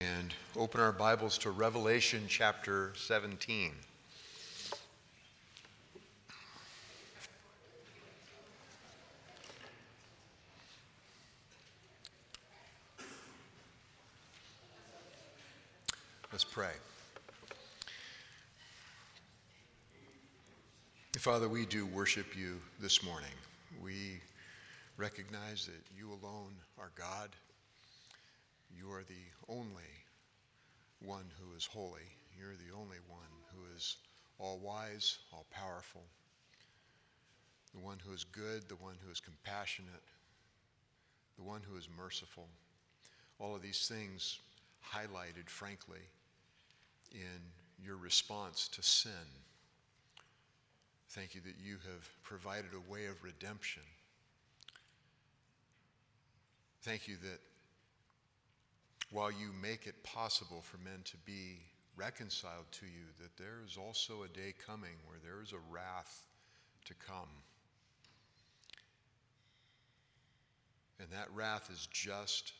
and open our Bibles to Revelation chapter 17. Let's pray. Father, we do worship you this morning. We recognize that you alone are God. You are the only one who is holy. You're the only one who is all wise, all powerful, the one who is good, the one who is compassionate, the one who is merciful. All of these things highlighted, frankly, in your response to sin. Thank you that you have provided a way of redemption. Thank you that while you make it possible for men to be reconciled to you, that there is also a day coming where there is a wrath to come. And that wrath is just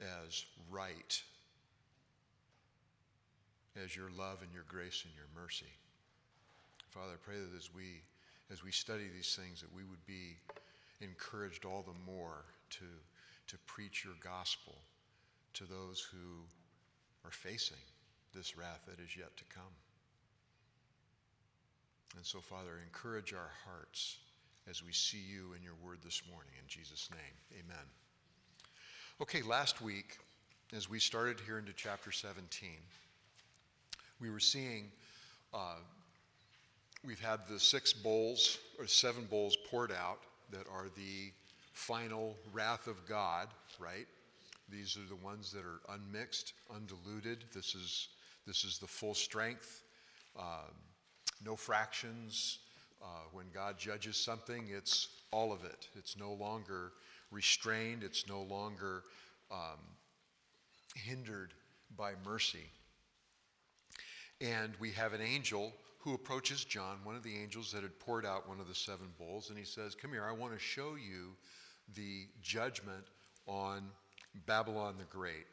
as right as your love and your grace and your mercy. Father, I pray that as we as we study these things that we would be encouraged all the more to to preach your gospel to those who are facing this wrath that is yet to come. And so, Father, encourage our hearts as we see you in your word this morning. In Jesus' name, amen. Okay, last week, as we started here into chapter 17, we were seeing, uh, we've had the six bowls or seven bowls poured out that are the final wrath of God, right? These are the ones that are unmixed, undiluted. This is, this is the full strength, uh, no fractions. Uh, when God judges something, it's all of it. It's no longer restrained, it's no longer um, hindered by mercy. And we have an angel who approaches John, one of the angels that had poured out one of the seven bowls, and he says, Come here, I want to show you the judgment on Babylon the Great.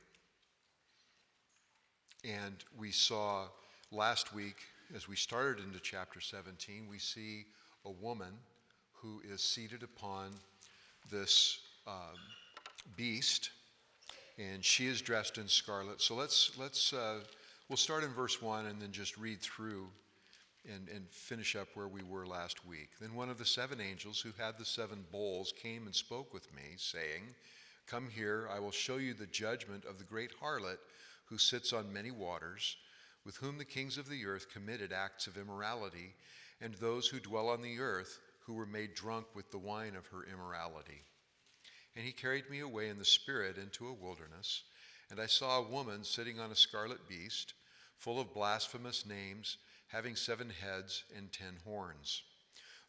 And we saw last week, as we started into chapter 17, we see a woman who is seated upon this um, beast, and she is dressed in scarlet. So let's, let's uh, we'll start in verse 1 and then just read through and, and finish up where we were last week. Then one of the seven angels who had the seven bowls came and spoke with me, saying, Come here, I will show you the judgment of the great harlot who sits on many waters, with whom the kings of the earth committed acts of immorality, and those who dwell on the earth who were made drunk with the wine of her immorality. And he carried me away in the spirit into a wilderness, and I saw a woman sitting on a scarlet beast, full of blasphemous names, having seven heads and ten horns.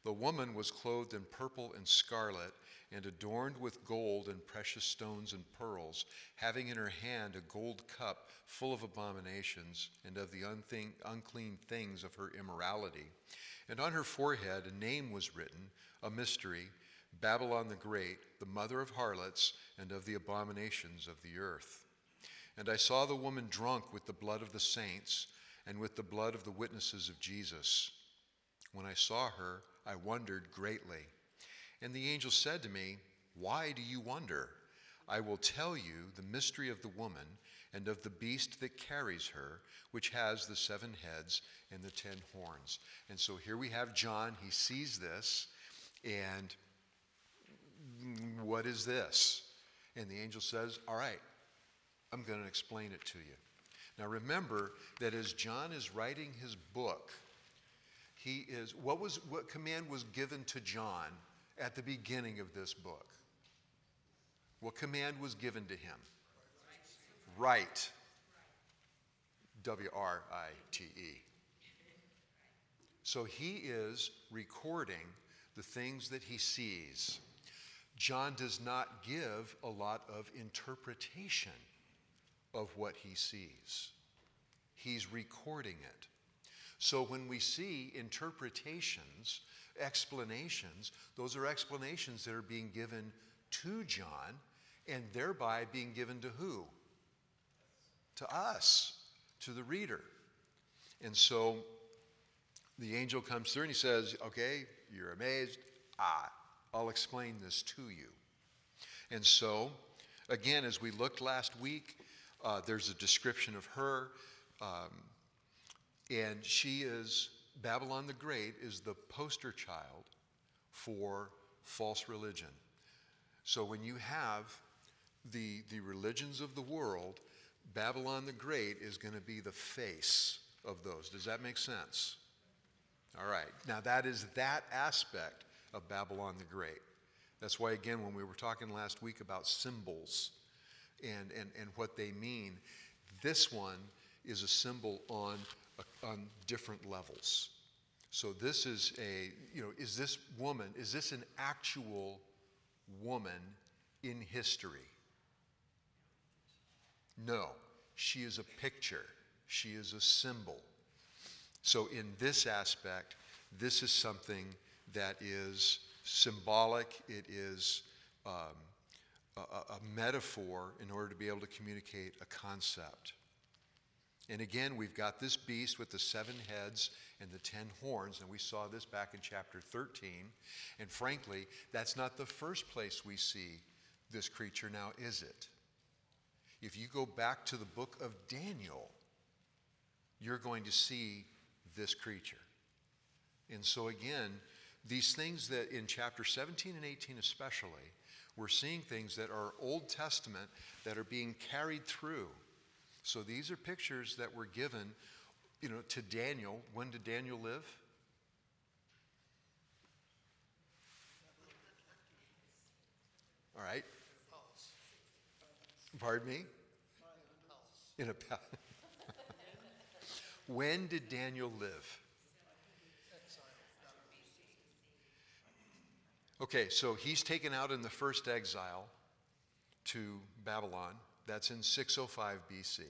The woman was clothed in purple and scarlet and adorned with gold and precious stones and pearls, having in her hand a gold cup full of abominations and of the unthing, unclean things of her immorality. And on her forehead a name was written, a mystery Babylon the Great, the mother of harlots and of the abominations of the earth. And I saw the woman drunk with the blood of the saints and with the blood of the witnesses of Jesus. When I saw her, I wondered greatly. And the angel said to me, Why do you wonder? I will tell you the mystery of the woman and of the beast that carries her, which has the seven heads and the ten horns. And so here we have John. He sees this, and what is this? And the angel says, All right, I'm going to explain it to you. Now remember that as John is writing his book, he is what was what command was given to John at the beginning of this book? What command was given to him? Write. W R I T E. So he is recording the things that he sees. John does not give a lot of interpretation of what he sees, he's recording it. So when we see interpretations, explanations, those are explanations that are being given to John and thereby being given to who? to us, to the reader. And so the angel comes through and he says, Okay, you're amazed. Ah, I'll explain this to you. And so, again, as we looked last week, uh, there's a description of her. Um, and she is, Babylon the Great is the poster child for false religion. So when you have the, the religions of the world, Babylon the Great is going to be the face of those. Does that make sense? All right. Now, that is that aspect of Babylon the Great. That's why, again, when we were talking last week about symbols and, and, and what they mean, this one is a symbol on, on different levels. So, this is a, you know, is this woman, is this an actual woman in history? No, she is a picture, she is a symbol. So, in this aspect, this is something that is symbolic, it is um, a, a metaphor in order to be able to communicate a concept. And again, we've got this beast with the seven heads and the ten horns, and we saw this back in chapter 13. And frankly, that's not the first place we see this creature now, is it? If you go back to the book of Daniel, you're going to see this creature. And so, again, these things that in chapter 17 and 18 especially, we're seeing things that are Old Testament that are being carried through. So these are pictures that were given, you know, to Daniel. When did Daniel live? All right. Pardon me? In a palace. when did Daniel live? Okay, so he's taken out in the first exile to Babylon. That's in 605 BC.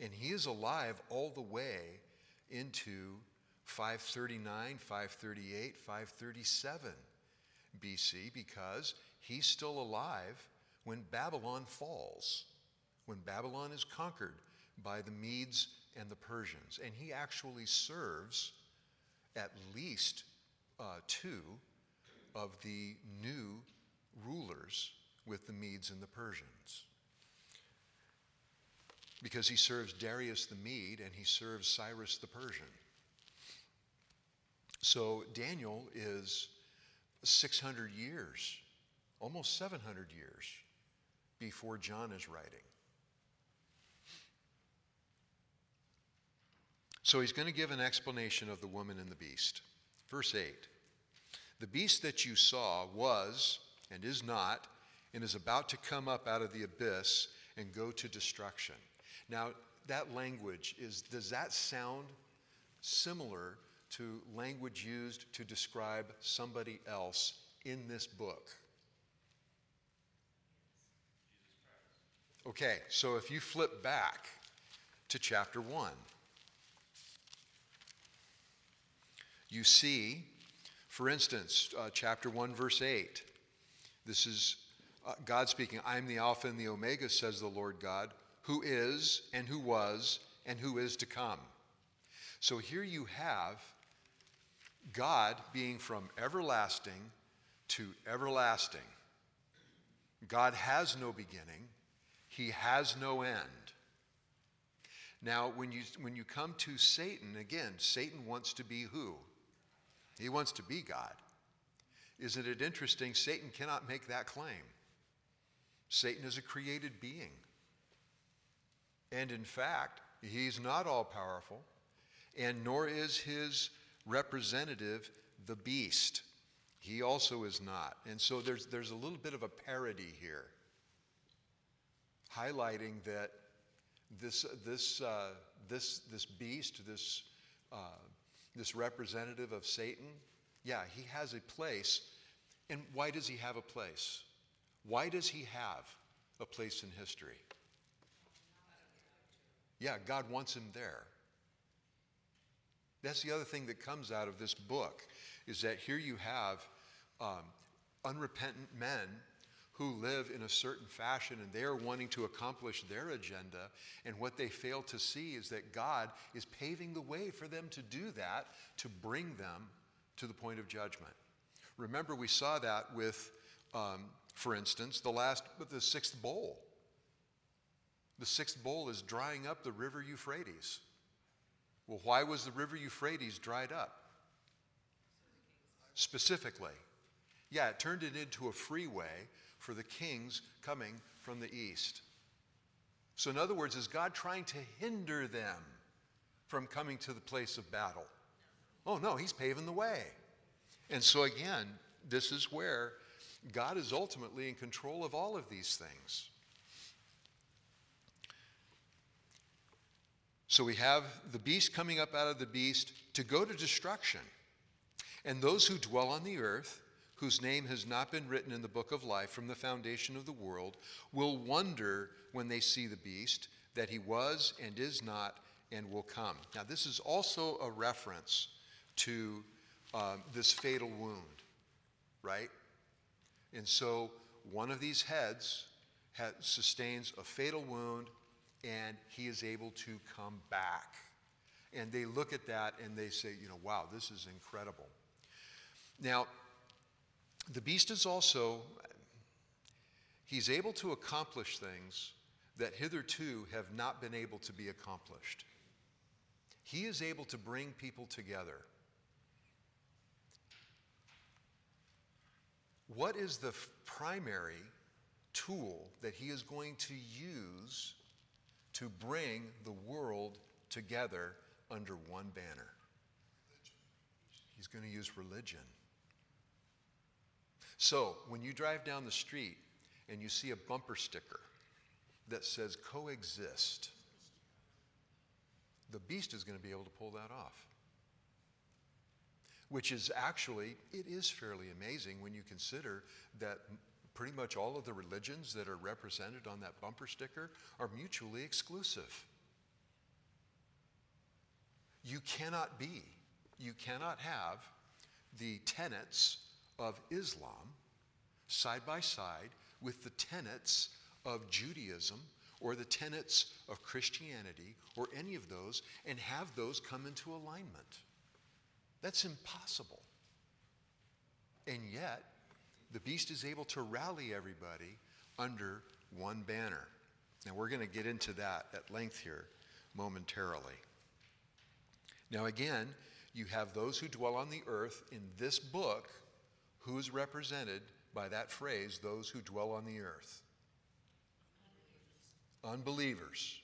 And he is alive all the way into 539, 538, 537 BC because he's still alive when Babylon falls, when Babylon is conquered by the Medes and the Persians. And he actually serves at least uh, two of the new rulers with the Medes and the Persians. Because he serves Darius the Mede and he serves Cyrus the Persian. So Daniel is 600 years, almost 700 years before John is writing. So he's going to give an explanation of the woman and the beast. Verse 8 the beast that you saw was and is not, and is about to come up out of the abyss and go to destruction. Now, that language is, does that sound similar to language used to describe somebody else in this book? Okay, so if you flip back to chapter 1, you see for instance, uh, chapter 1, verse 8. This is uh, God speaking I'm the Alpha and the Omega, says the Lord God, who is, and who was, and who is to come. So here you have God being from everlasting to everlasting. God has no beginning, He has no end. Now, when you, when you come to Satan, again, Satan wants to be who? He wants to be God. Isn't it interesting? Satan cannot make that claim. Satan is a created being. And in fact, he's not all powerful, and nor is his representative, the beast. He also is not. And so there's, there's a little bit of a parody here, highlighting that this, this, uh, this, this beast, this uh, this representative of Satan, yeah, he has a place. And why does he have a place? Why does he have a place in history? Yeah, God wants him there. That's the other thing that comes out of this book is that here you have um, unrepentant men who live in a certain fashion and they are wanting to accomplish their agenda. And what they fail to see is that God is paving the way for them to do that, to bring them to the point of judgment. Remember, we saw that with, um, for instance, the last, the sixth bowl. The sixth bowl is drying up the river Euphrates. Well, why was the river Euphrates dried up? Specifically. Yeah, it turned it into a freeway for the kings coming from the east. So, in other words, is God trying to hinder them from coming to the place of battle? Oh, no, He's paving the way. And so, again, this is where God is ultimately in control of all of these things. So we have the abyss coming up out of the beast to go to destruction. And those who dwell on the earth, whose name has not been written in the book of life from the foundation of the world, will wonder when they see the beast that he was and is not and will come. Now, this is also a reference to um, this fatal wound, right? And so one of these heads sustains a fatal wound and he is able to come back. And they look at that and they say, you know, wow, this is incredible. Now, the beast is also, he's able to accomplish things that hitherto have not been able to be accomplished. He is able to bring people together. What is the primary tool that he is going to use to bring the world together under one banner. He's going to use religion. So, when you drive down the street and you see a bumper sticker that says coexist, the beast is going to be able to pull that off. Which is actually, it is fairly amazing when you consider that pretty much all of the religions that are represented on that bumper sticker are mutually exclusive. You cannot be, you cannot have the tenets of Islam side by side with the tenets of Judaism or the tenets of Christianity or any of those and have those come into alignment. That's impossible. And yet, the beast is able to rally everybody under one banner. Now, we're going to get into that at length here momentarily. Now, again, you have those who dwell on the earth in this book who is represented by that phrase, those who dwell on the earth. Unbelievers.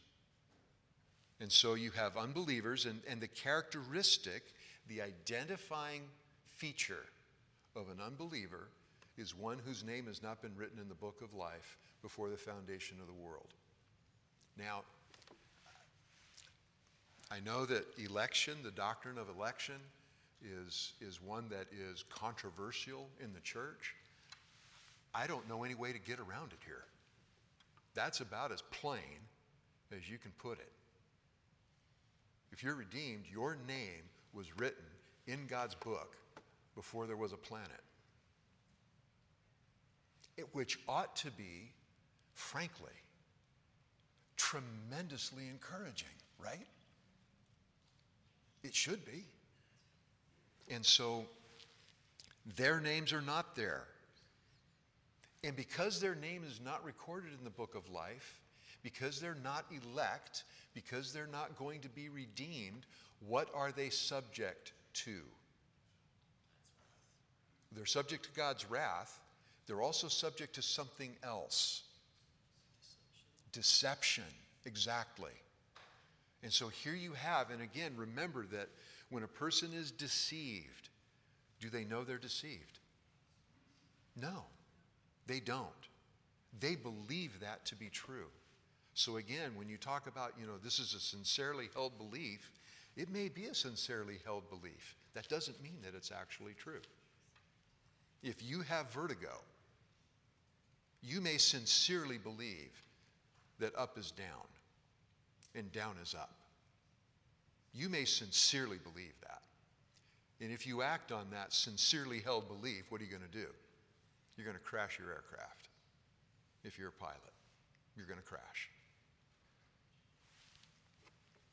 And so you have unbelievers, and, and the characteristic, the identifying feature of an unbeliever is one whose name has not been written in the book of life before the foundation of the world. Now, I know that election, the doctrine of election, is, is one that is controversial in the church. I don't know any way to get around it here. That's about as plain as you can put it. If you're redeemed, your name was written in God's book before there was a planet which ought to be, frankly, tremendously encouraging, right? It should be. And so their names are not there. And because their name is not recorded in the book of life, because they're not elect, because they're not going to be redeemed, what are they subject to? They're subject to God's wrath, they're also subject to something else deception. Exactly. And so here you have, and again, remember that when a person is deceived, do they know they're deceived? No, they don't. They believe that to be true. So again, when you talk about, you know, this is a sincerely held belief, it may be a sincerely held belief. That doesn't mean that it's actually true. If you have vertigo, you may sincerely believe that up is down and down is up. You may sincerely believe that. And if you act on that sincerely held belief, what are you going to do? You're going to crash your aircraft. if you're a pilot. You're going to crash.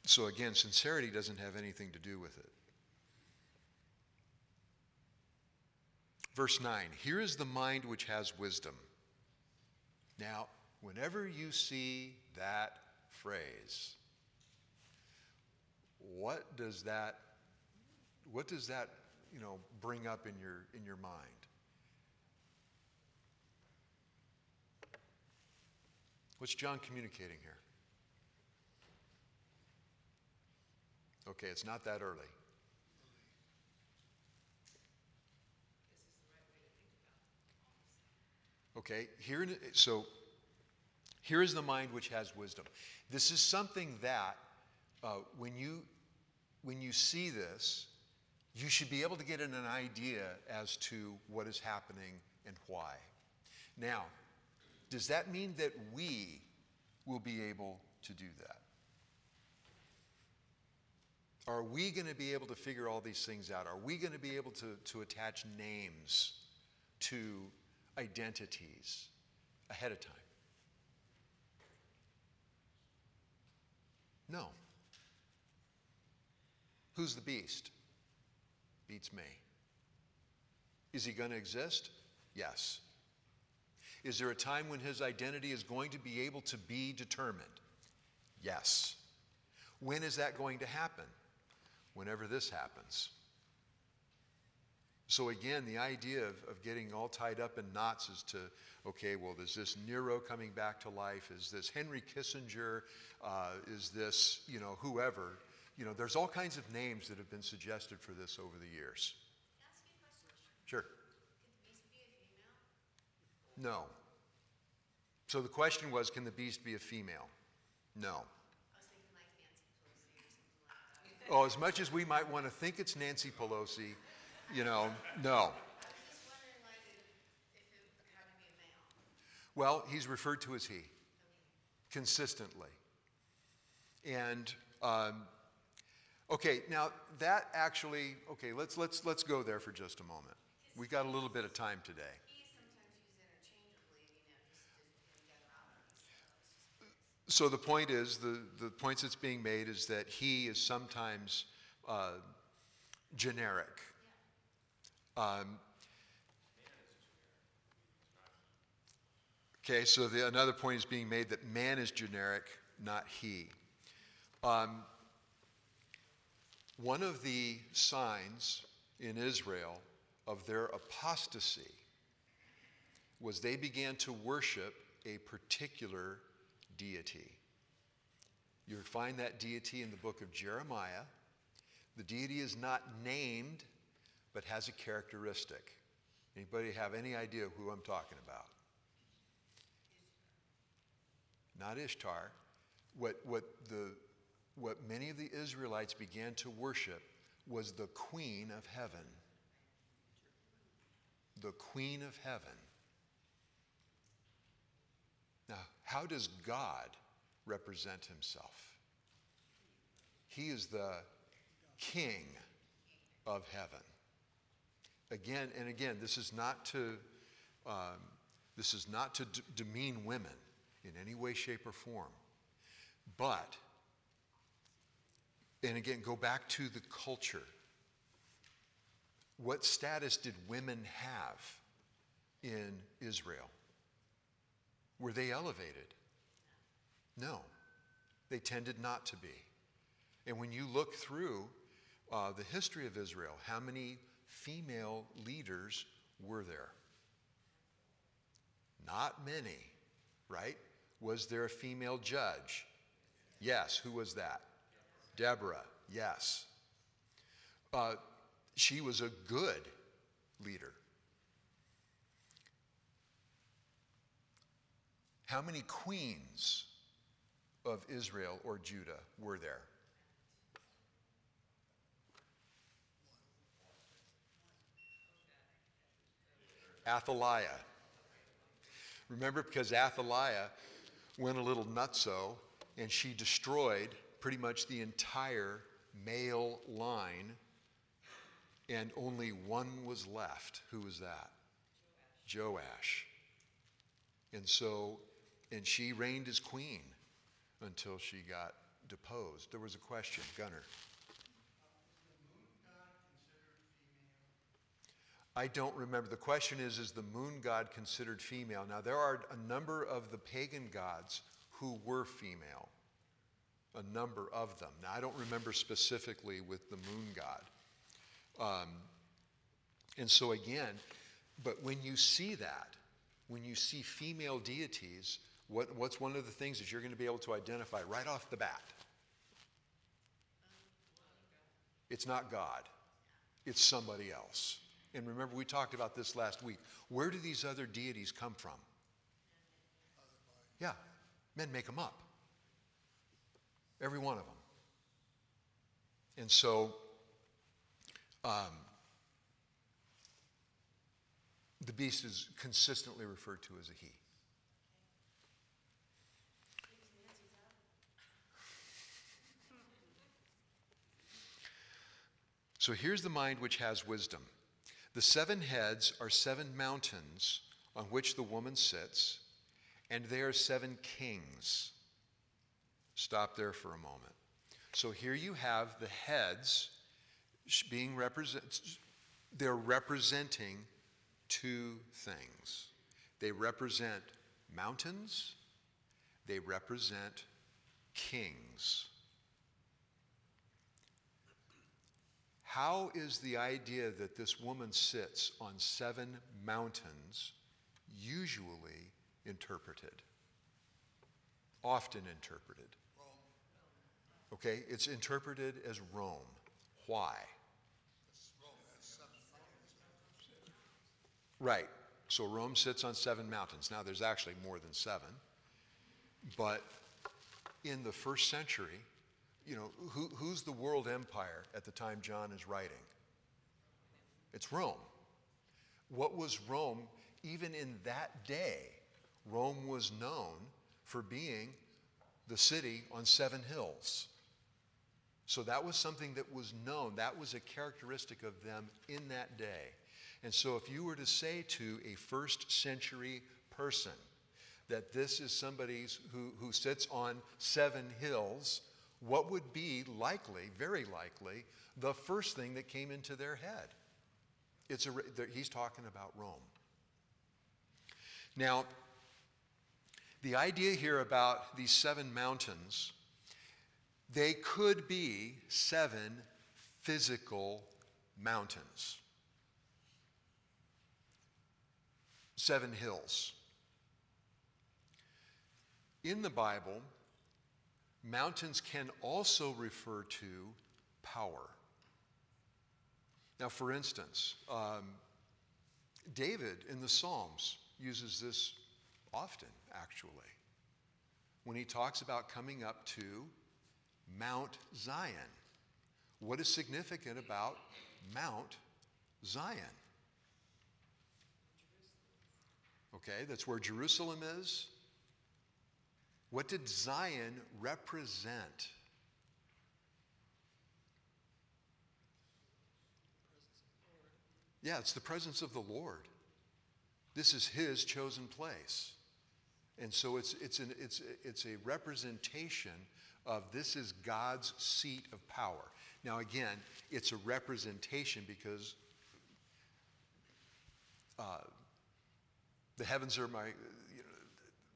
So again, sincerity doesn't have anything to do with it. Verse 9 Here is the mind which has wisdom. Now, whenever you see that phrase, what does that what does that you know bring up in your in your mind? What's john communicating here? Okay it's not that early okay here so here is the mind which has wisdom this is something that uh, when you when you see this, you should be able to get an idea as to what is happening and why. Now, does that mean that we will be able to do that? Are we going to be able to figure all these things out? Are we going to be able to, to attach names to identities ahead of time? No. Who's the beast? Beats me. Is he going to exist? Yes. Is there a time when his identity is going to be able to be determined? Yes. When is that going to happen? Whenever this happens. So, again, the idea of, of getting all tied up in knots is to, okay, well, is this Nero coming back to life? Is this Henry Kissinger? Uh, is this, you know, whoever? you know, there's all kinds of names that have been suggested for this over the years. Sure. No. So the question was, can the beast be a female? No. Oh, as much as we might want to think it's Nancy Pelosi, you know, no. Well, he's referred to as he consistently. And um, Okay, now that actually, okay, let's, let's, let's go there for just a moment. We got a little bit of time today. So the point is, the, the points that's being made is that he is sometimes uh, generic. Um, okay, so the, another point is being made that man is generic, not he. Um, one of the signs in Israel of their apostasy was they began to worship a particular deity. You find that deity in the book of Jeremiah. The deity is not named, but has a characteristic. Anybody have any idea who I'm talking about? Not Ishtar. What, what the what many of the Israelites began to worship was the Queen of Heaven. The Queen of Heaven. Now, how does God represent himself? He is the King of heaven. Again and again, this is not to, um, this is not to d- demean women in any way, shape, or form. But and again, go back to the culture. What status did women have in Israel? Were they elevated? No, they tended not to be. And when you look through uh, the history of Israel, how many female leaders were there? Not many, right? Was there a female judge? Yes. Who was that? Deborah, yes. Uh, she was a good leader. How many queens of Israel or Judah were there? Athaliah. Remember, because Athaliah went a little nutso and she destroyed pretty much the entire male line, and only one was left. Who was that? Joash. And so, and she reigned as queen until she got deposed. There was a question, Gunner. I don't remember. The question is Is the moon god considered female? Now, there are a number of the pagan gods who were female, a number of them. Now, I don't remember specifically with the moon god. Um, and so, again, but when you see that, when you see female deities, what, what's one of the things that you're going to be able to identify right off the bat? It's not God, it's somebody else. And remember, we talked about this last week. Where do these other deities come from? Yeah, men make them up. Every one of them. And so, um, the beast is consistently referred to as a he. So here's the mind which has wisdom. The seven heads are seven mountains on which the woman sits, and they are seven kings. Stop there for a moment. So here you have the heads being represented, they're representing two things. They represent mountains, they represent kings. How is the idea that this woman sits on seven mountains usually interpreted? Often interpreted. Okay, it's interpreted as Rome. Why? Right. So Rome sits on seven mountains. Now, there's actually more than seven. But in the first century, you know, who, who's the world empire at the time John is writing? It's Rome. What was Rome? Even in that day, Rome was known for being the city on seven hills. So that was something that was known. That was a characteristic of them in that day. And so if you were to say to a first century person that this is somebody who, who sits on seven hills, what would be likely, very likely, the first thing that came into their head? It's a, he's talking about Rome. Now, the idea here about these seven mountains, they could be seven physical mountains, seven hills. In the Bible, Mountains can also refer to power. Now, for instance, um, David in the Psalms uses this often, actually, when he talks about coming up to Mount Zion. What is significant about Mount Zion? Okay, that's where Jerusalem is. What did Zion represent? Yeah, it's the presence of the Lord. This is his chosen place. And so it's, it's, an, it's, it's a representation of this is God's seat of power. Now, again, it's a representation because uh, the heavens are my,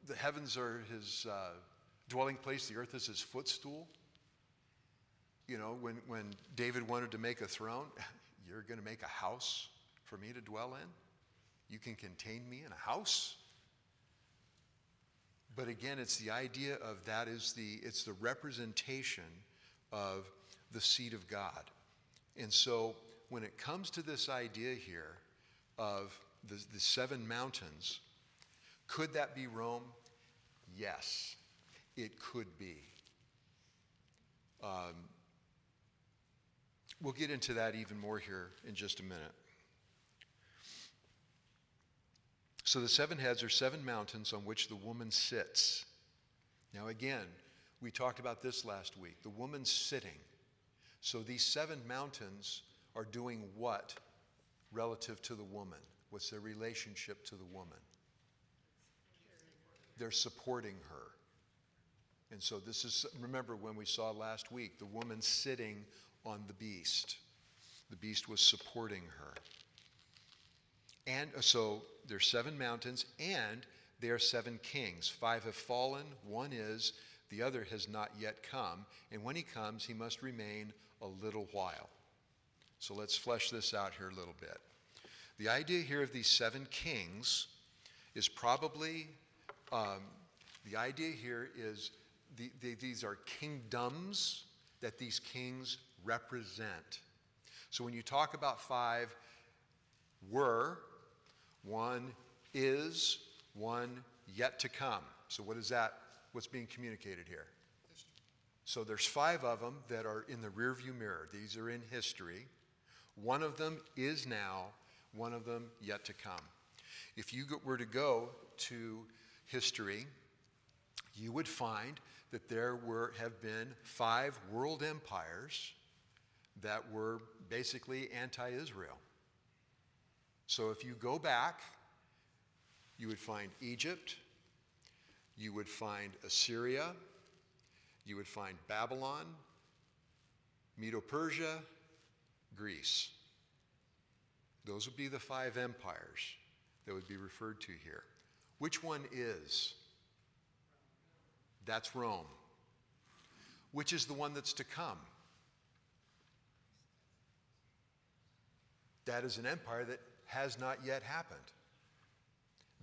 the heavens are his uh, dwelling place, the earth is his footstool. You know, when, when David wanted to make a throne, you're going to make a house for me to dwell in? You can contain me in a house? But again, it's the idea of that is the, it's the representation of the seat of God. And so when it comes to this idea here of the, the seven mountains, could that be Rome? Yes, it could be. Um, we'll get into that even more here in just a minute. So the seven heads are seven mountains on which the woman sits. Now, again, we talked about this last week. The woman's sitting. So these seven mountains are doing what relative to the woman? What's their relationship to the woman? They're supporting her. And so this is, remember when we saw last week, the woman sitting on the beast. The beast was supporting her. And uh, so there's seven mountains, and there are seven kings. Five have fallen, one is, the other has not yet come. And when he comes, he must remain a little while. So let's flesh this out here a little bit. The idea here of these seven kings is probably, um, the idea here is the, the, these are kingdoms that these kings represent. So when you talk about five, were, one is, one yet to come. So what is that? What's being communicated here? So there's five of them that are in the rearview mirror. These are in history. One of them is now, one of them yet to come. If you were to go to history, you would find that there were, have been five world empires that were basically anti Israel. So if you go back, you would find Egypt, you would find Assyria, you would find Babylon, Medo Persia, Greece. Those would be the five empires that would be referred to here. Which one is? That's Rome. Which is the one that's to come? That is an empire that has not yet happened.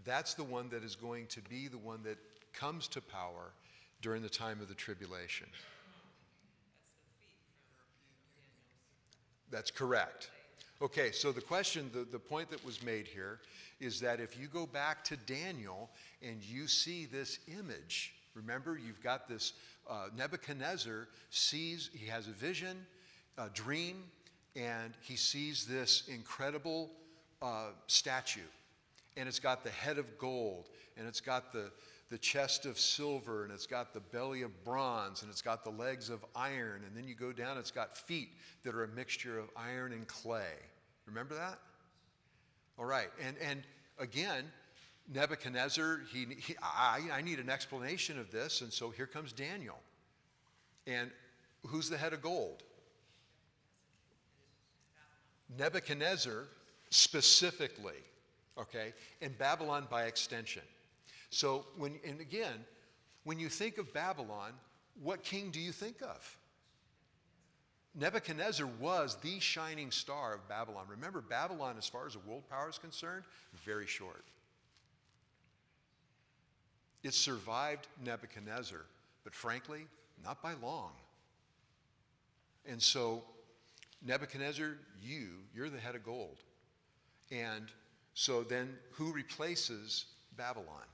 That's the one that is going to be the one that comes to power during the time of the tribulation. That's correct. Okay, so the question, the, the point that was made here is that if you go back to Daniel and you see this image, remember you've got this uh, Nebuchadnezzar sees, he has a vision, a dream, and he sees this incredible uh, statue. And it's got the head of gold, and it's got the, the chest of silver, and it's got the belly of bronze, and it's got the legs of iron. And then you go down, it's got feet that are a mixture of iron and clay. Remember that? All right. And, and again, Nebuchadnezzar, he, he, I, I need an explanation of this. And so here comes Daniel. And who's the head of gold? Nebuchadnezzar specifically, okay, and Babylon by extension. So when, and again, when you think of Babylon, what king do you think of? Nebuchadnezzar was the shining star of Babylon. Remember, Babylon, as far as the world power is concerned, very short. It survived Nebuchadnezzar, but frankly, not by long. And so, Nebuchadnezzar, you, you're the head of gold. And so then, who replaces Babylon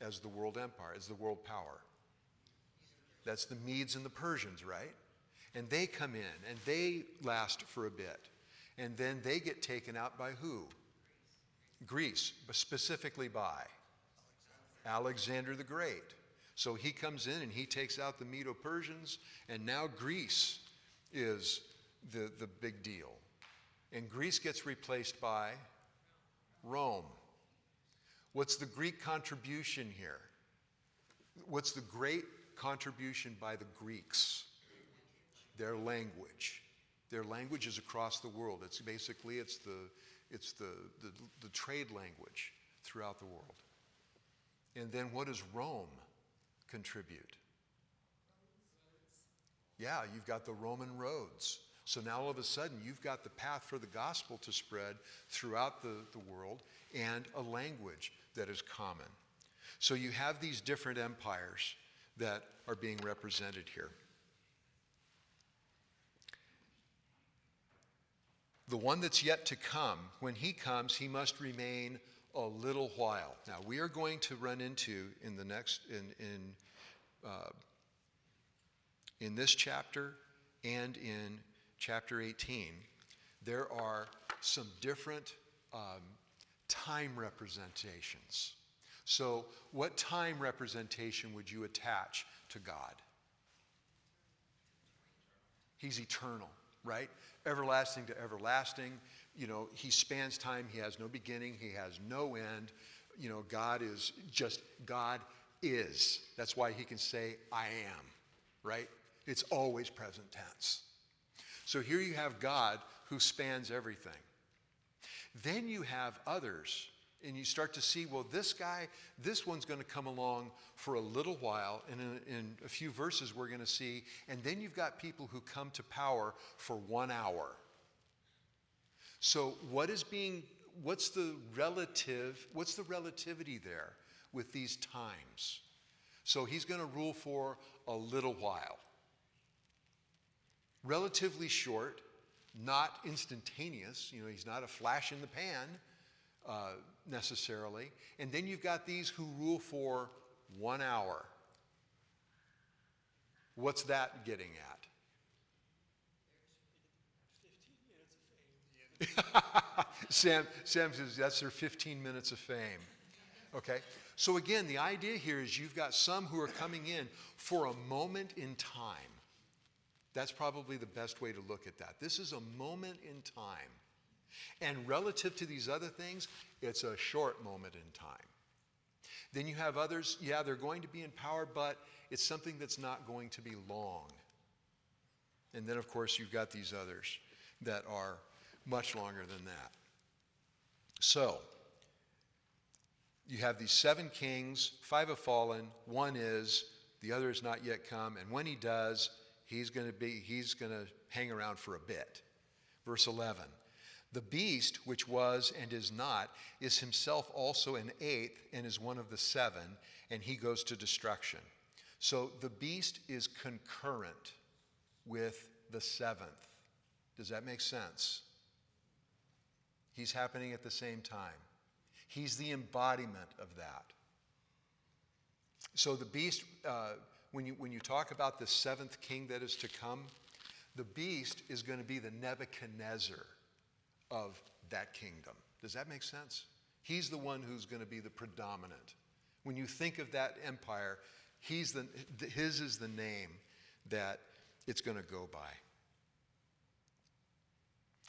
as the world empire, as the world power? That's the Medes and the Persians, right? And they come in and they last for a bit. And then they get taken out by who? Greece, but specifically by Alexander the Great. So he comes in and he takes out the Medo Persians, and now Greece is the, the big deal. And Greece gets replaced by Rome. What's the Greek contribution here? What's the great contribution by the Greeks? Their language. Their language is across the world. It's basically it's the it's the, the, the trade language throughout the world. And then what does Rome contribute? Yeah, you've got the Roman roads. So now all of a sudden you've got the path for the gospel to spread throughout the, the world and a language that is common. So you have these different empires that are being represented here. The one that's yet to come, when he comes, he must remain a little while. Now, we are going to run into in the next, in, in, uh, in this chapter and in chapter 18, there are some different um, time representations. So, what time representation would you attach to God? He's eternal, right? everlasting to everlasting. You know, he spans time, he has no beginning, he has no end. You know, God is just God is. That's why he can say, I am, right? It's always present tense. So here you have God who spans everything. Then you have others, and you start to see, well, this guy, this one's going to come along for a little while. And in, in a few verses, we're going to see, and then you've got people who come to power for one hour. So, what is being, what's the relative, what's the relativity there with these times? So, he's going to rule for a little while. Relatively short, not instantaneous. You know, he's not a flash in the pan uh, necessarily. And then you've got these who rule for one hour. What's that getting at? Sam, Sam says that's their 15 minutes of fame. Okay? So, again, the idea here is you've got some who are coming in for a moment in time. That's probably the best way to look at that. This is a moment in time. And relative to these other things, it's a short moment in time. Then you have others, yeah, they're going to be in power, but it's something that's not going to be long. And then, of course, you've got these others that are much longer than that. So, you have these seven kings, five have fallen, one is, the other has not yet come, and when he does, he's going to be he's going to hang around for a bit. Verse 11. The beast, which was and is not, is himself also an eighth and is one of the seven, and he goes to destruction. So the beast is concurrent with the seventh. Does that make sense? He's happening at the same time. He's the embodiment of that. So the beast, uh, when, you, when you talk about the seventh king that is to come, the beast is going to be the Nebuchadnezzar of that kingdom. Does that make sense? He's the one who's going to be the predominant. When you think of that empire, he's the, his is the name that it's going to go by.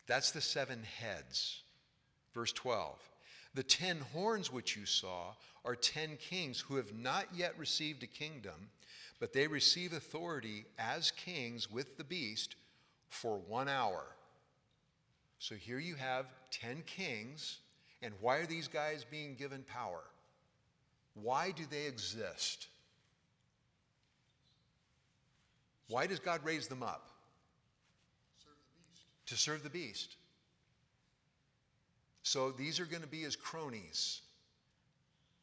That's the seven heads. Verse 12 The ten horns which you saw are ten kings who have not yet received a kingdom, but they receive authority as kings with the beast for one hour. So here you have ten kings, and why are these guys being given power? Why do they exist? Why does God raise them up? Serve the. To serve the beast. So these are going to be his cronies.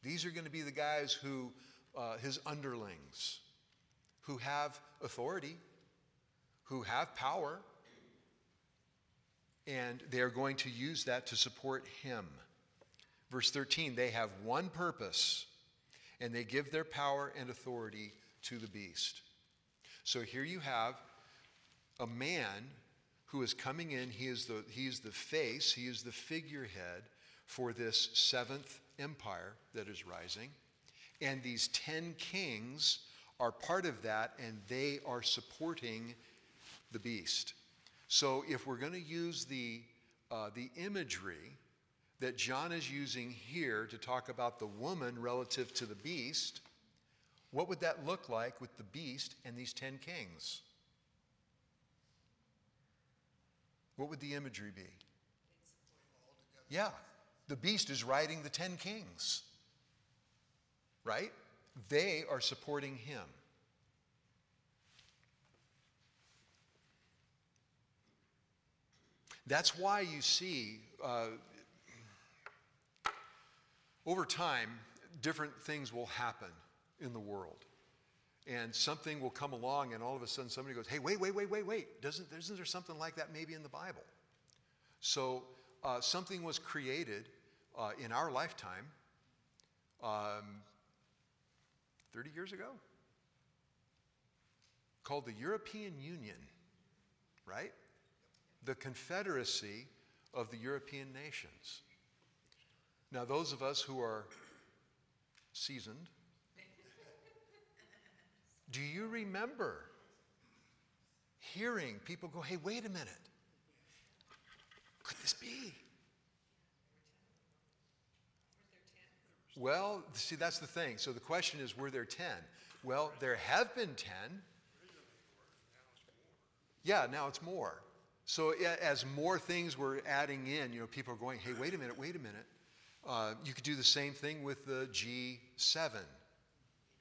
These are going to be the guys who, uh, his underlings, who have authority, who have power, and they are going to use that to support him. Verse 13, they have one purpose, and they give their power and authority to the beast. So here you have a man who is coming in. He is the, he is the face, he is the figurehead for this seventh empire that is rising. And these ten kings are part of that, and they are supporting the beast. So if we're going to use the, uh, the imagery that John is using here to talk about the woman relative to the beast, what would that look like with the beast and these ten kings? What would the imagery be? Yeah, the beast is riding the ten kings, right? They are supporting him. That's why you see, uh, over time, different things will happen in the world and something will come along and all of a sudden somebody goes, hey, wait, wait, wait, wait, wait. Doesn't, isn't there something like that maybe in the Bible? So uh, something was created uh, in our lifetime um, 30 years ago called the European Union, right? The Confederacy of the European nations. Now, those of us who are seasoned, do you remember hearing people go, hey, wait a minute? Could this be? Well, see, that's the thing. So the question is, were there 10? Well, there have been 10. Yeah, now it's more. So as more things were adding in, you know, people are going, hey, wait a minute, wait a minute. Uh, you could do the same thing with the G7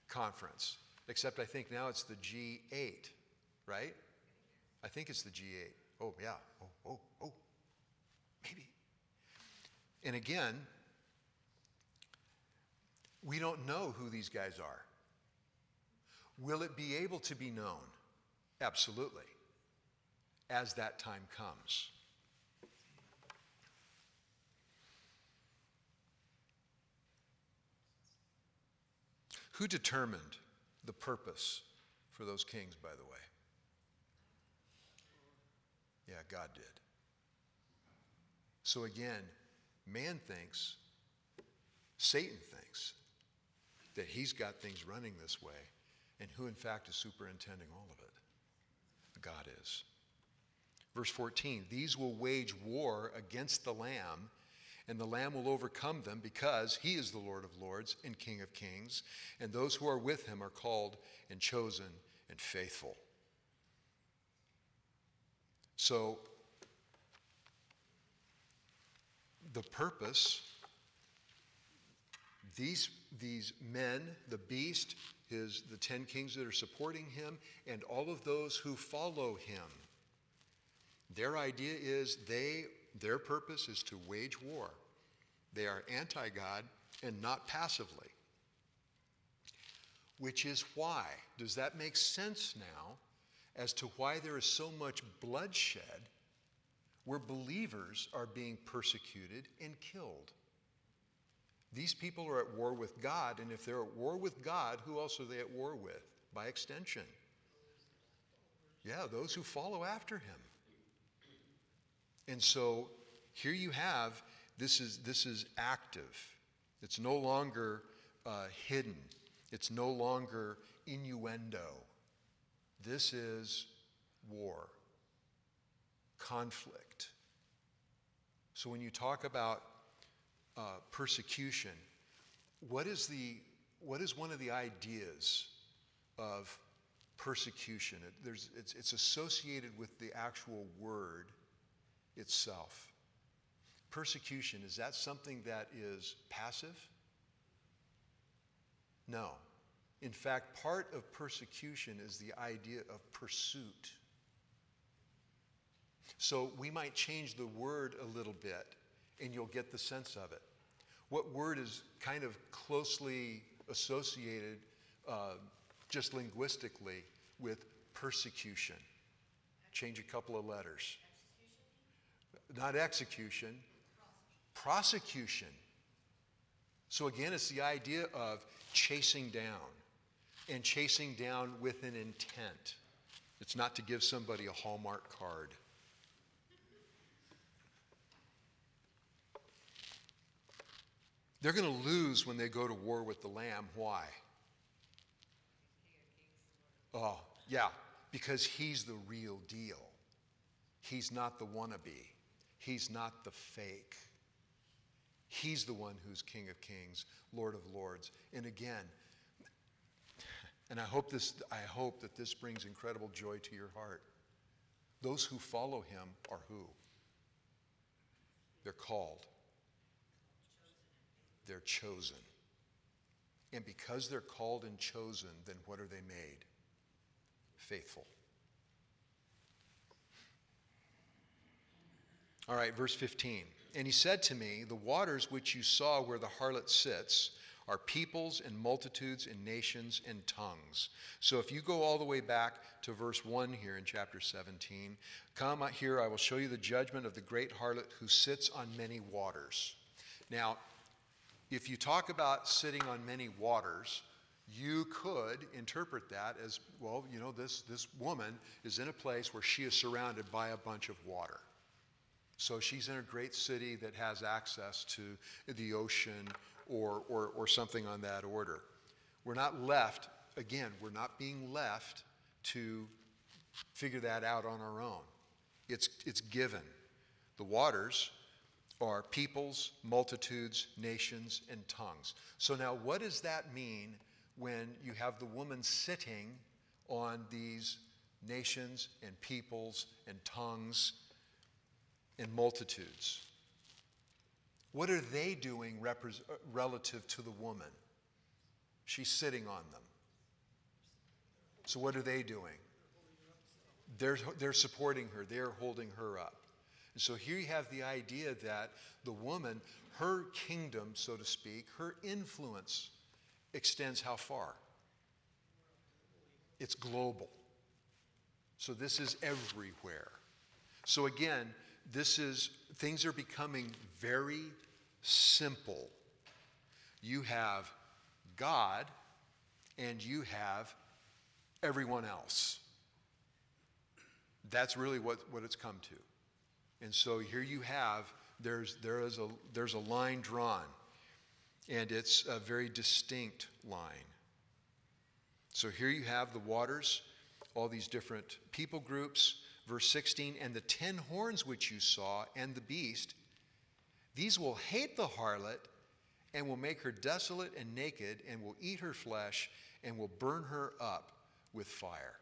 conference, except I think now it's the G8, right? I think it's the G8. Oh, yeah. Oh, oh, oh. Maybe. And again, we don't know who these guys are. Will it be able to be known? Absolutely, as that time comes. Who determined the purpose for those kings, by the way? Yeah, God did. So again, man thinks, Satan thinks that he's got things running this way, and who in fact is superintending all of it? God is. Verse 14 These will wage war against the Lamb, and the Lamb will overcome them because he is the Lord of lords and King of kings, and those who are with him are called and chosen and faithful. So, the purpose, these, these men, the beast, his, the ten kings that are supporting him, and all of those who follow him, their idea is they, their purpose is to wage war. They are anti God and not passively. Which is why, does that make sense now as to why there is so much bloodshed where believers are being persecuted and killed? These people are at war with God, and if they're at war with God, who else are they at war with? By extension. Yeah, those who follow after him. And so here you have this is, this is active. It's no longer uh, hidden, it's no longer innuendo. This is war, conflict. So when you talk about uh, persecution, what is, the, what is one of the ideas of persecution? It, it's, it's associated with the actual word itself. Persecution, is that something that is passive? No. In fact, part of persecution is the idea of pursuit. So we might change the word a little bit and you'll get the sense of it. What word is kind of closely associated, uh, just linguistically, with persecution? Change a couple of letters. Not execution, prosecution. So again, it's the idea of chasing down and chasing down with an intent. It's not to give somebody a Hallmark card. They're going to lose when they go to war with the Lamb. Why? Oh, yeah, because he's the real deal. He's not the wannabe, he's not the fake. He's the one who's King of Kings, Lord of Lords. And again, and I hope, this, I hope that this brings incredible joy to your heart. Those who follow him are who? They're called. They're chosen. And because they're called and chosen, then what are they made? Faithful. All right, verse 15. And he said to me, The waters which you saw where the harlot sits are peoples and multitudes and nations and tongues. So if you go all the way back to verse 1 here in chapter 17, come here, I will show you the judgment of the great harlot who sits on many waters. Now, if you talk about sitting on many waters, you could interpret that as well, you know, this, this woman is in a place where she is surrounded by a bunch of water. So she's in a great city that has access to the ocean or, or, or something on that order. We're not left, again, we're not being left to figure that out on our own. It's, it's given. The waters are peoples, multitudes, nations, and tongues. So now, what does that mean when you have the woman sitting on these nations and peoples and tongues and multitudes? What are they doing repres- uh, relative to the woman? She's sitting on them. So, what are they doing? They're, they're supporting her, they're holding her up. And so here you have the idea that the woman, her kingdom, so to speak, her influence extends how far? It's global. So this is everywhere. So again, this is, things are becoming very simple. You have God and you have everyone else. That's really what, what it's come to. And so here you have, there's, there is a, there's a line drawn, and it's a very distinct line. So here you have the waters, all these different people groups. Verse 16, and the ten horns which you saw, and the beast, these will hate the harlot, and will make her desolate and naked, and will eat her flesh, and will burn her up with fire.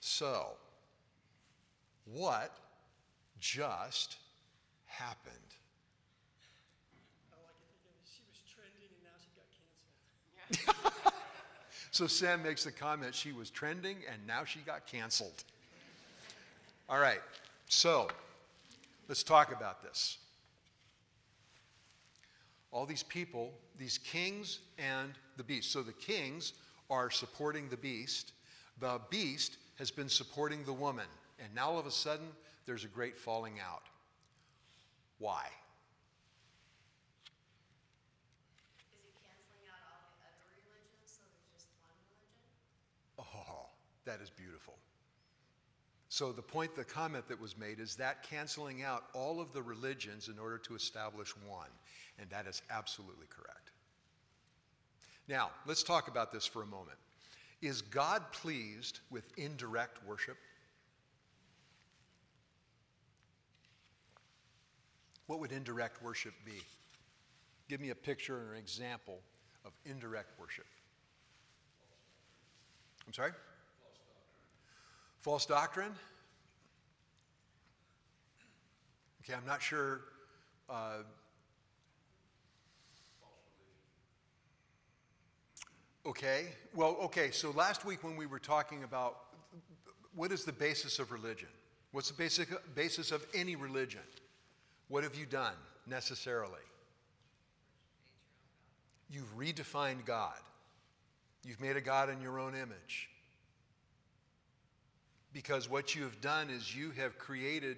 So, what just happened? Oh, I like think of it, she was trending and now she got canceled. So Sam makes the comment she was trending and now she got canceled. All right, so let's talk about this. All these people, these kings and the beast. So the kings are supporting the beast, the beast has been supporting the woman, and now all of a sudden there's a great falling out. Why? Is he canceling out all the other religions so there's just one religion? Oh, that is beautiful. So, the point, the comment that was made is that canceling out all of the religions in order to establish one. And that is absolutely correct. Now, let's talk about this for a moment. Is God pleased with indirect worship? What would indirect worship be? Give me a picture or an example of indirect worship. I'm sorry? False doctrine. Okay, I'm not sure. Uh, okay, well, okay, so last week when we were talking about what is the basis of religion? What's the basic basis of any religion? What have you done necessarily? You've redefined God. You've made a God in your own image. Because what you have done is you have created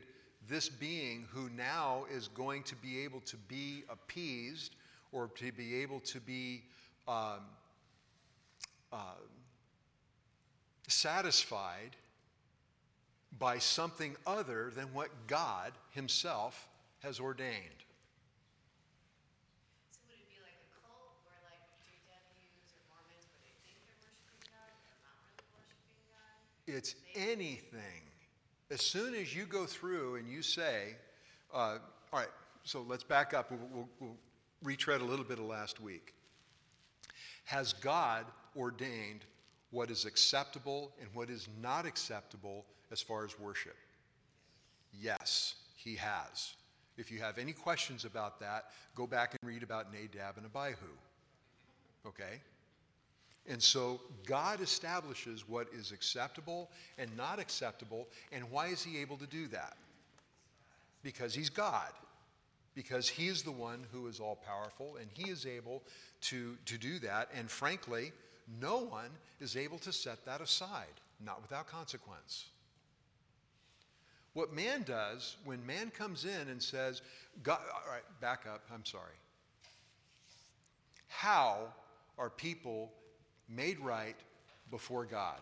this being who now is going to be able to be appeased or to be able to be um, uh, satisfied by something other than what God Himself has ordained. So would it be like a cult where like JWs or Mormons where they think they're worshiping God, they're not really worshiping God? It's anything. As soon as you go through and you say, uh, all right, so let's back up. We'll, we'll, we'll retread a little bit of last week. Has God ordained what is acceptable and what is not acceptable as far as worship? Yes, He has. If you have any questions about that, go back and read about Nadab and Abihu. Okay? And so God establishes what is acceptable and not acceptable. And why is He able to do that? Because He's God. Because He is the one who is all powerful and He is able to, to do that. And frankly, no one is able to set that aside, not without consequence. What man does when man comes in and says, God, all right, back up, I'm sorry. How are people made right before God?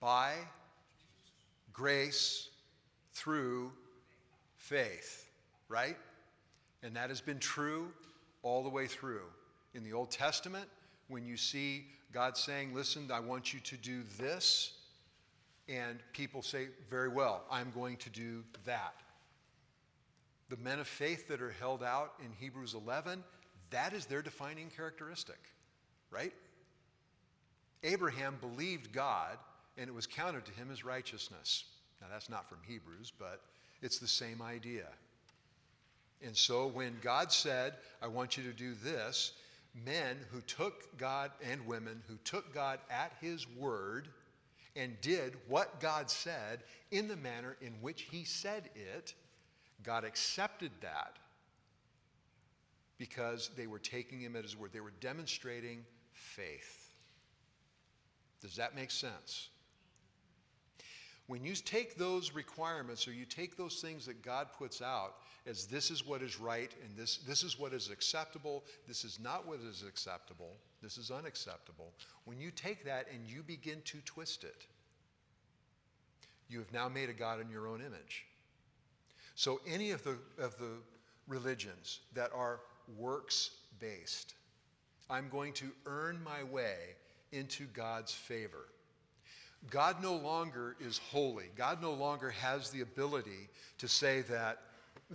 By grace through faith, right? And that has been true all the way through. In the Old Testament, when you see God saying, Listen, I want you to do this, and people say, Very well, I'm going to do that. The men of faith that are held out in Hebrews 11, that is their defining characteristic, right? Abraham believed God and it was counted to him as righteousness. Now, that's not from Hebrews, but it's the same idea. And so, when God said, I want you to do this, men who took God and women who took God at his word and did what God said in the manner in which he said it, God accepted that because they were taking him at his word. They were demonstrating faith. Does that make sense? When you take those requirements or you take those things that God puts out as this is what is right and this, this is what is acceptable, this is not what is acceptable, this is unacceptable, when you take that and you begin to twist it, you have now made a God in your own image. So any of the, of the religions that are works based, I'm going to earn my way into God's favor. God no longer is holy. God no longer has the ability to say that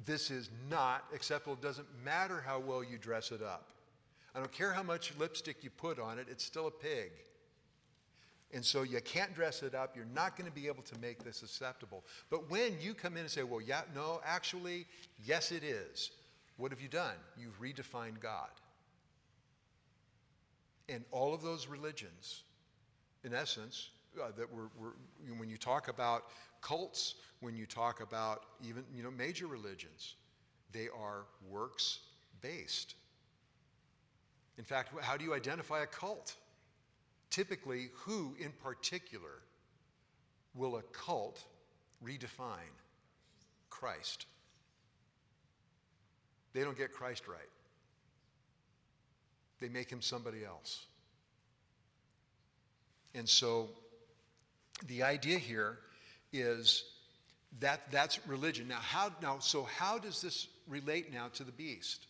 this is not acceptable. It doesn't matter how well you dress it up. I don't care how much lipstick you put on it, it's still a pig. And so you can't dress it up. You're not going to be able to make this acceptable. But when you come in and say, well, yeah, no, actually, yes, it is, what have you done? You've redefined God. And all of those religions, in essence, uh, that were, were, when you talk about cults, when you talk about even you know major religions, they are works based. In fact, how do you identify a cult? Typically, who in particular will a cult redefine? Christ. They don't get Christ right. They make him somebody else. And so the idea here is that that's religion. Now how now so how does this relate now to the beast?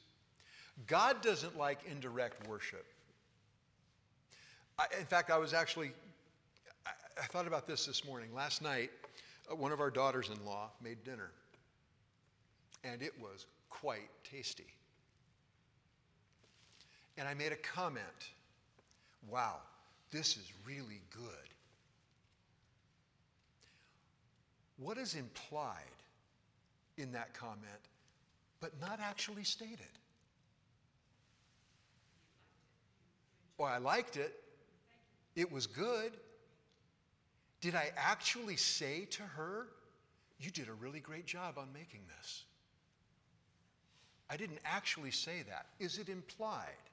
God doesn't like indirect worship. I, in fact, I was actually I, I, thought about this this morning. Last night, uh, one of our daughters-in-law made dinner, and it was quite tasty. And I made a comment. Wow, this is really good. What is implied in that comment, but not actually stated? Well, I liked it. It was good. Did I actually say to her, You did a really great job on making this? I didn't actually say that. Is it implied?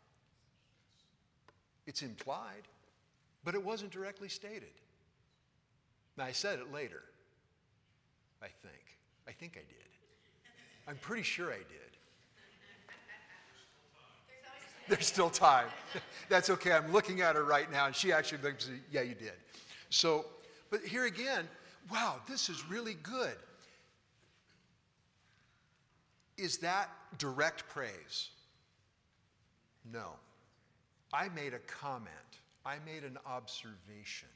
It's implied, but it wasn't directly stated. Now, I said it later. I think. I think I did. I'm pretty sure I did. There's still time. That's okay. I'm looking at her right now, and she actually looks, yeah, you did. So, but here again, wow, this is really good. Is that direct praise? No. I made a comment, I made an observation.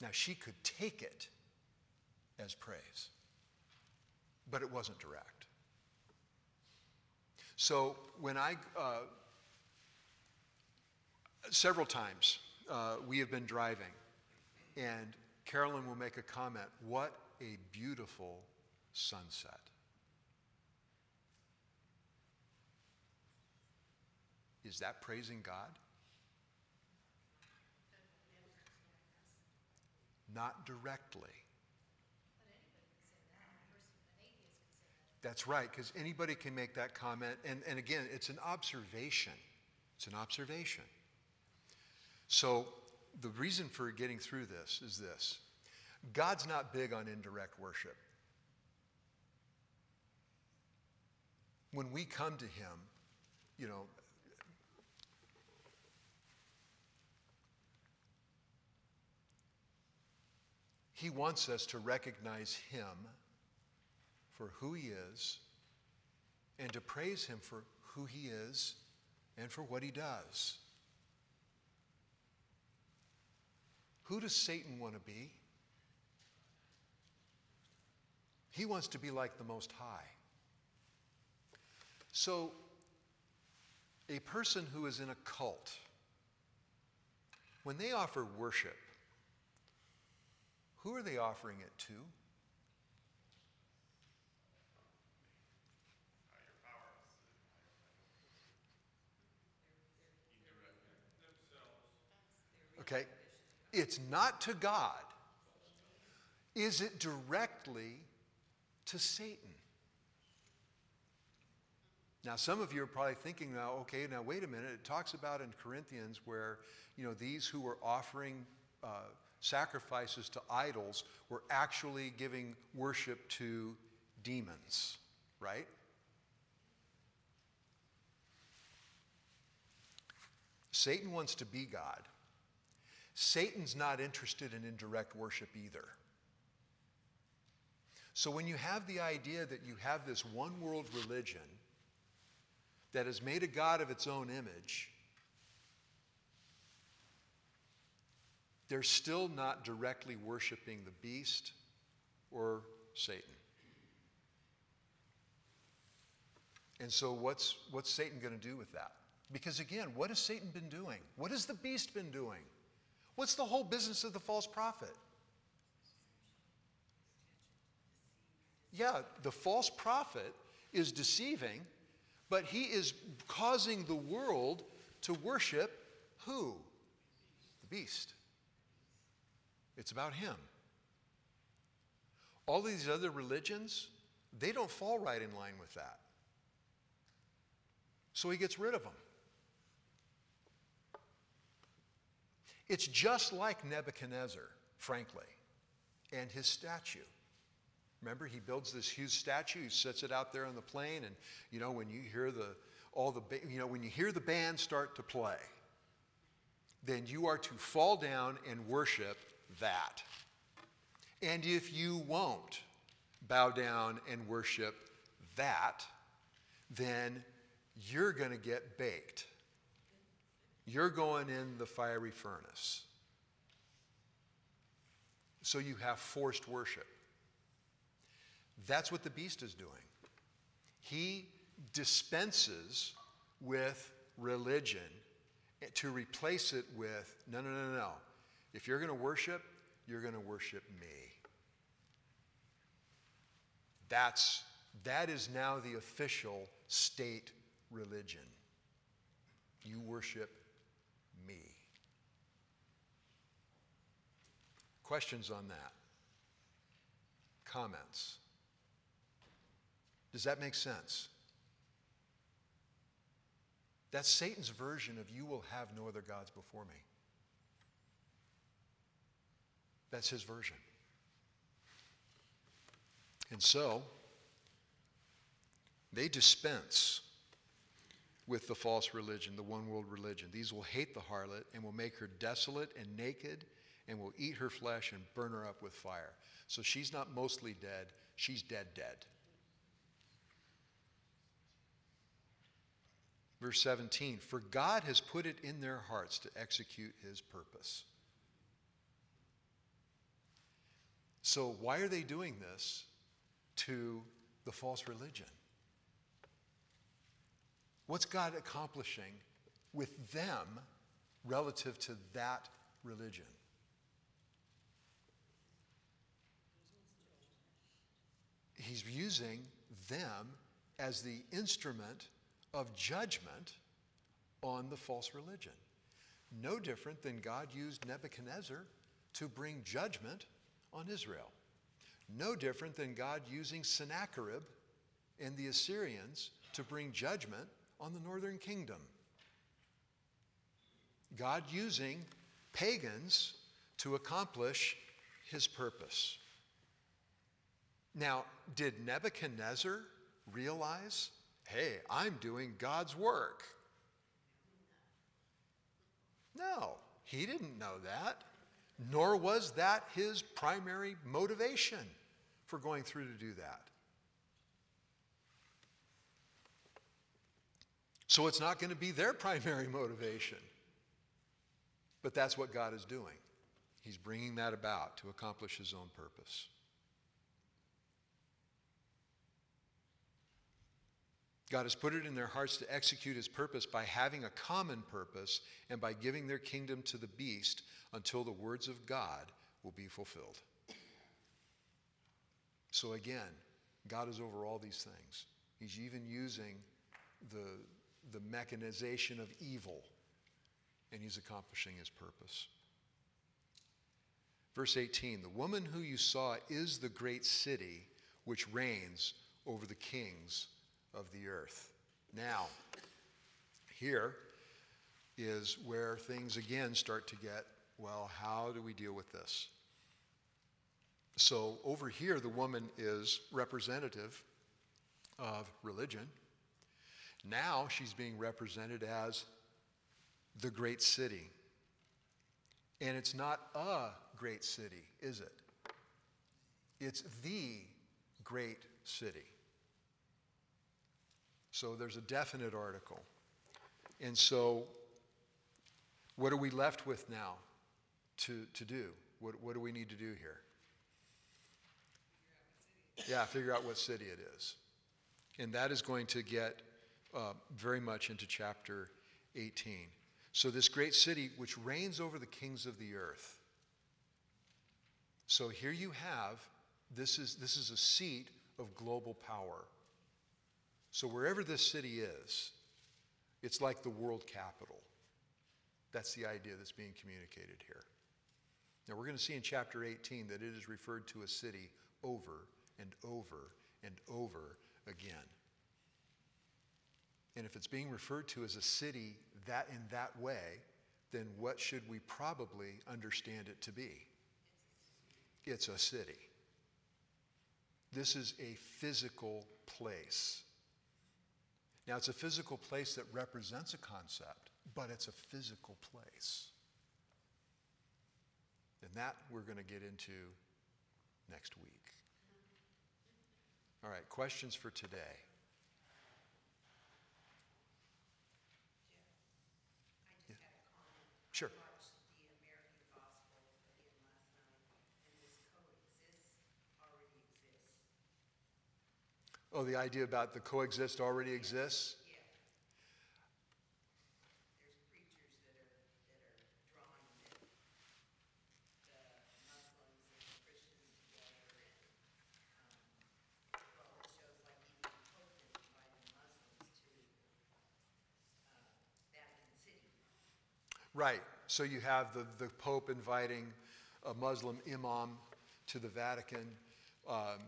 Now, she could take it as praise. But it wasn't direct. So when I, uh, several times uh, we have been driving, and Carolyn will make a comment, What a beautiful sunset. Is that praising God? Not directly. That's right, because anybody can make that comment. And, and again, it's an observation. It's an observation. So the reason for getting through this is this God's not big on indirect worship. When we come to Him, you know, He wants us to recognize Him for who he is and to praise him for who he is and for what he does. Who does Satan want to be? He wants to be like the Most High. So, a person who is in a cult, when they offer worship, who are they offering it to? Okay? It's not to God. Is it directly to Satan? Now, some of you are probably thinking now, okay, now wait a minute. It talks about in Corinthians where, you know, these who were offering uh, sacrifices to idols were actually giving worship to demons, right? Satan wants to be God. Satan's not interested in indirect worship either. So when you have the idea that you have this one world religion that has made a God of its own image, they're still not directly worshiping the beast or Satan. And so, what's, what's Satan going to do with that? Because again, what has Satan been doing? What has the beast been doing? What's the whole business of the false prophet? Yeah, the false prophet is deceiving, but he is causing the world to worship who? The beast. It's about him. All these other religions, they don't fall right in line with that. So he gets rid of them. It's just like Nebuchadnezzar, frankly, and his statue. Remember, he builds this huge statue, he sets it out there on the plain, and you know, when you hear the all the you know, when you hear the band start to play, then you are to fall down and worship that. And if you won't bow down and worship that, then you're going to get baked. You're going in the fiery furnace. So you have forced worship. That's what the beast is doing. He dispenses with religion to replace it with no, no, no, no. If you're going to worship, you're going to worship me. That's, that is now the official state religion. You worship me. Questions on that? Comments? Does that make sense? That's Satan's version of you will have no other gods before me. That's his version. And so, they dispense with the false religion, the one world religion. These will hate the harlot and will make her desolate and naked and will eat her flesh and burn her up with fire. So she's not mostly dead, she's dead, dead. Verse 17 For God has put it in their hearts to execute his purpose. So, why are they doing this to the false religion? What's God accomplishing with them relative to that religion? He's using them as the instrument of judgment on the false religion. No different than God used Nebuchadnezzar to bring judgment on Israel. No different than God using Sennacherib and the Assyrians to bring judgment on the northern kingdom. God using pagans to accomplish his purpose. Now, did Nebuchadnezzar realize, hey, I'm doing God's work? No, he didn't know that, nor was that his primary motivation for going through to do that. So it's not going to be their primary motivation. But that's what God is doing. He's bringing that about to accomplish his own purpose. God has put it in their hearts to execute his purpose by having a common purpose and by giving their kingdom to the beast until the words of God will be fulfilled. So again, God is over all these things. He's even using the, the mechanization of evil, and he's accomplishing his purpose. Verse 18 The woman who you saw is the great city which reigns over the kings of the earth. Now, here is where things again start to get well, how do we deal with this? So, over here, the woman is representative of religion. Now she's being represented as the great city. And it's not a great city, is it? It's the great city. So there's a definite article. And so, what are we left with now to, to do? What, what do we need to do here? Yeah, figure out what city it is. And that is going to get uh, very much into chapter 18. So, this great city which reigns over the kings of the earth. So, here you have this is, this is a seat of global power. So, wherever this city is, it's like the world capital. That's the idea that's being communicated here. Now, we're going to see in chapter 18 that it is referred to a city over and over and over again. And if it's being referred to as a city that in that way, then what should we probably understand it to be? It's a city. This is a physical place. Now, it's a physical place that represents a concept, but it's a physical place. And that we're going to get into next week. All right, questions for today? I just had a comment. Sure. I watched the American Gospel again last night, and this coexist already exists. Oh, the idea about the coexist already exists? Yeah. There's preachers that are, that are drawing the, the Muslims and the Christians together, and, um, well, it shows like even the Pope is inviting Muslims to, uh, Vatican City. Right. So you have the, the Pope inviting a Muslim imam to the Vatican. Um,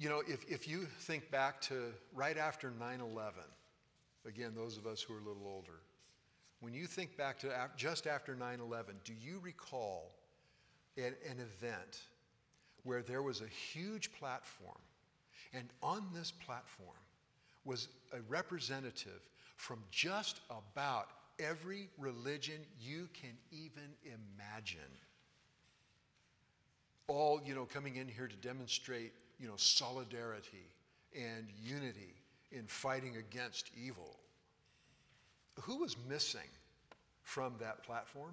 you know, if, if you think back to right after 9 11, again, those of us who are a little older, when you think back to just after 9 11, do you recall an, an event where there was a huge platform, and on this platform was a representative from just about every religion you can even imagine. All, you know, coming in here to demonstrate, you know, solidarity and unity in fighting against evil. Who was missing from that platform?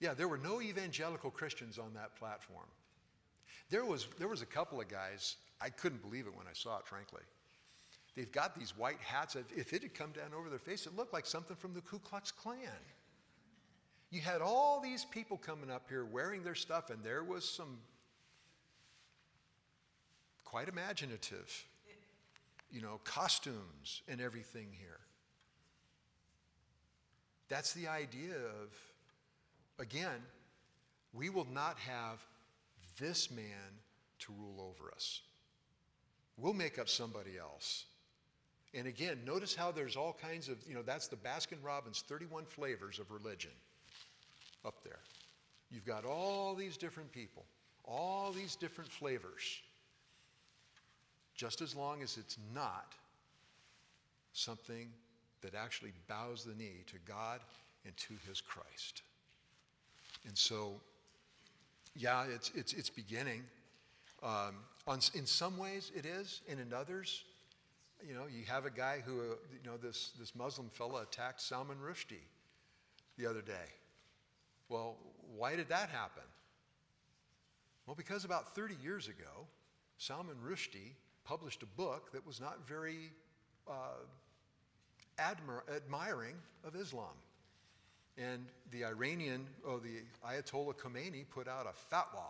Yeah, there were no evangelical Christians on that platform. There was, there was a couple of guys, I couldn't believe it when I saw it, frankly. They've got these white hats. If- it had come down over their face, it looked like something from the Ku Klux Klan. You had all these people coming up here wearing their stuff, and there was some quite imaginative, you know, costumes and everything here. That's the idea of, again, we will not have this man to rule over us. We'll make up somebody else. And again, notice how there's all kinds of, you know, that's the Baskin Robbins 31 flavors of religion up there. You've got all these different people, all these different flavors. Just as long as it's not something that actually bows the knee to God and to his Christ. And so, yeah, it's, it's, it's beginning. Um, on, in some ways it is, and in others, you know, you have a guy who, uh, you know, this, this Muslim fella attacked Salman Rushdie the other day. Well, why did that happen? Well, because about 30 years ago, Salman Rushdie published a book that was not very uh, admir- admiring of Islam. And the Iranian, oh, the Ayatollah Khomeini put out a fatwa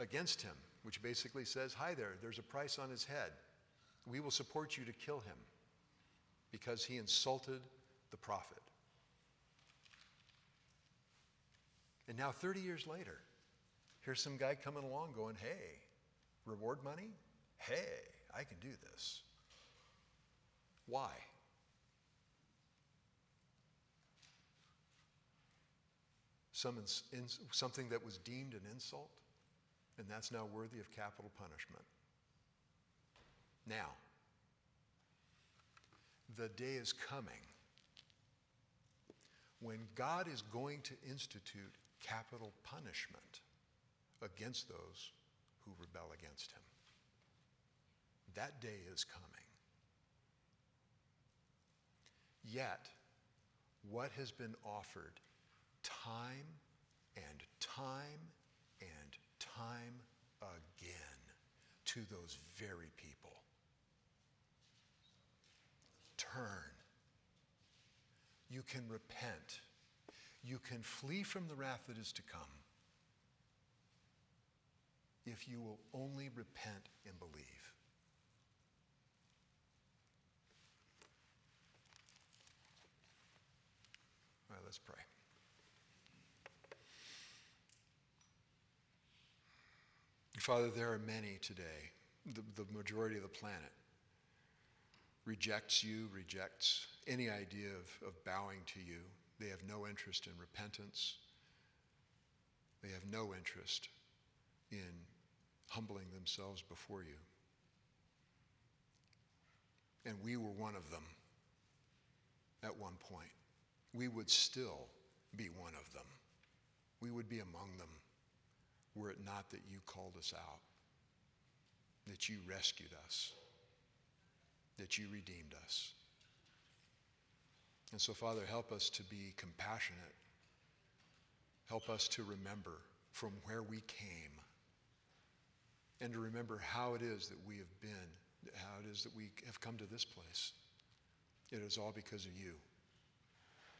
against him, which basically says, Hi there, there's a price on his head. We will support you to kill him because he insulted the prophet. And now, 30 years later, here's some guy coming along going, Hey, reward money? Hey, I can do this. Why? Some something that was deemed an insult, and that's now worthy of capital punishment. Now, the day is coming when God is going to institute capital punishment against those who rebel against him. That day is coming. Yet, what has been offered time and time and time again to those very people? Turn. You can repent. You can flee from the wrath that is to come if you will only repent and believe. All right, let's pray. Father, there are many today, the, the majority of the planet rejects you, rejects any idea of, of bowing to you. They have no interest in repentance. They have no interest in humbling themselves before you. And we were one of them at one point. We would still be one of them. We would be among them were it not that you called us out, that you rescued us, that you redeemed us. And so, Father, help us to be compassionate. Help us to remember from where we came and to remember how it is that we have been, how it is that we have come to this place. It is all because of you.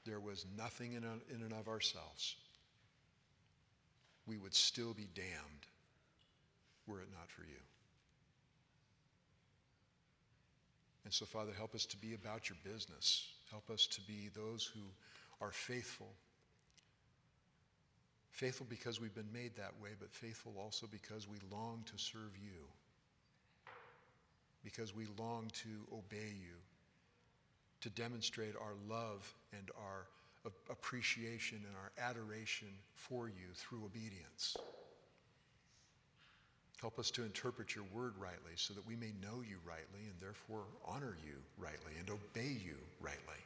There was nothing in, and of ourselves. We would still be damned were it not for you. And so, Father, help us to be about your business. Help us to be those who are faithful. Faithful because we've been made that way, but faithful also because we long to serve you. Because we long to obey you, to demonstrate our love and our appreciation and our adoration for you through obedience. Help us to interpret your word rightly so that we may know you rightly and therefore honor you rightly and obey you rightly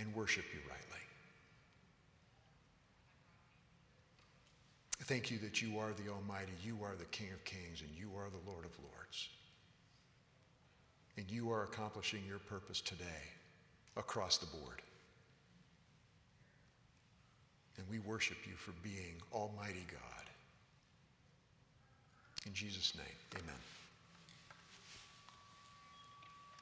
and worship you rightly. Thank you that you are the Almighty, you are the King of Kings, and you are the Lord of Lords. And you are accomplishing your purpose today across the board. And we worship you for being Almighty God. In Jesus' name, amen.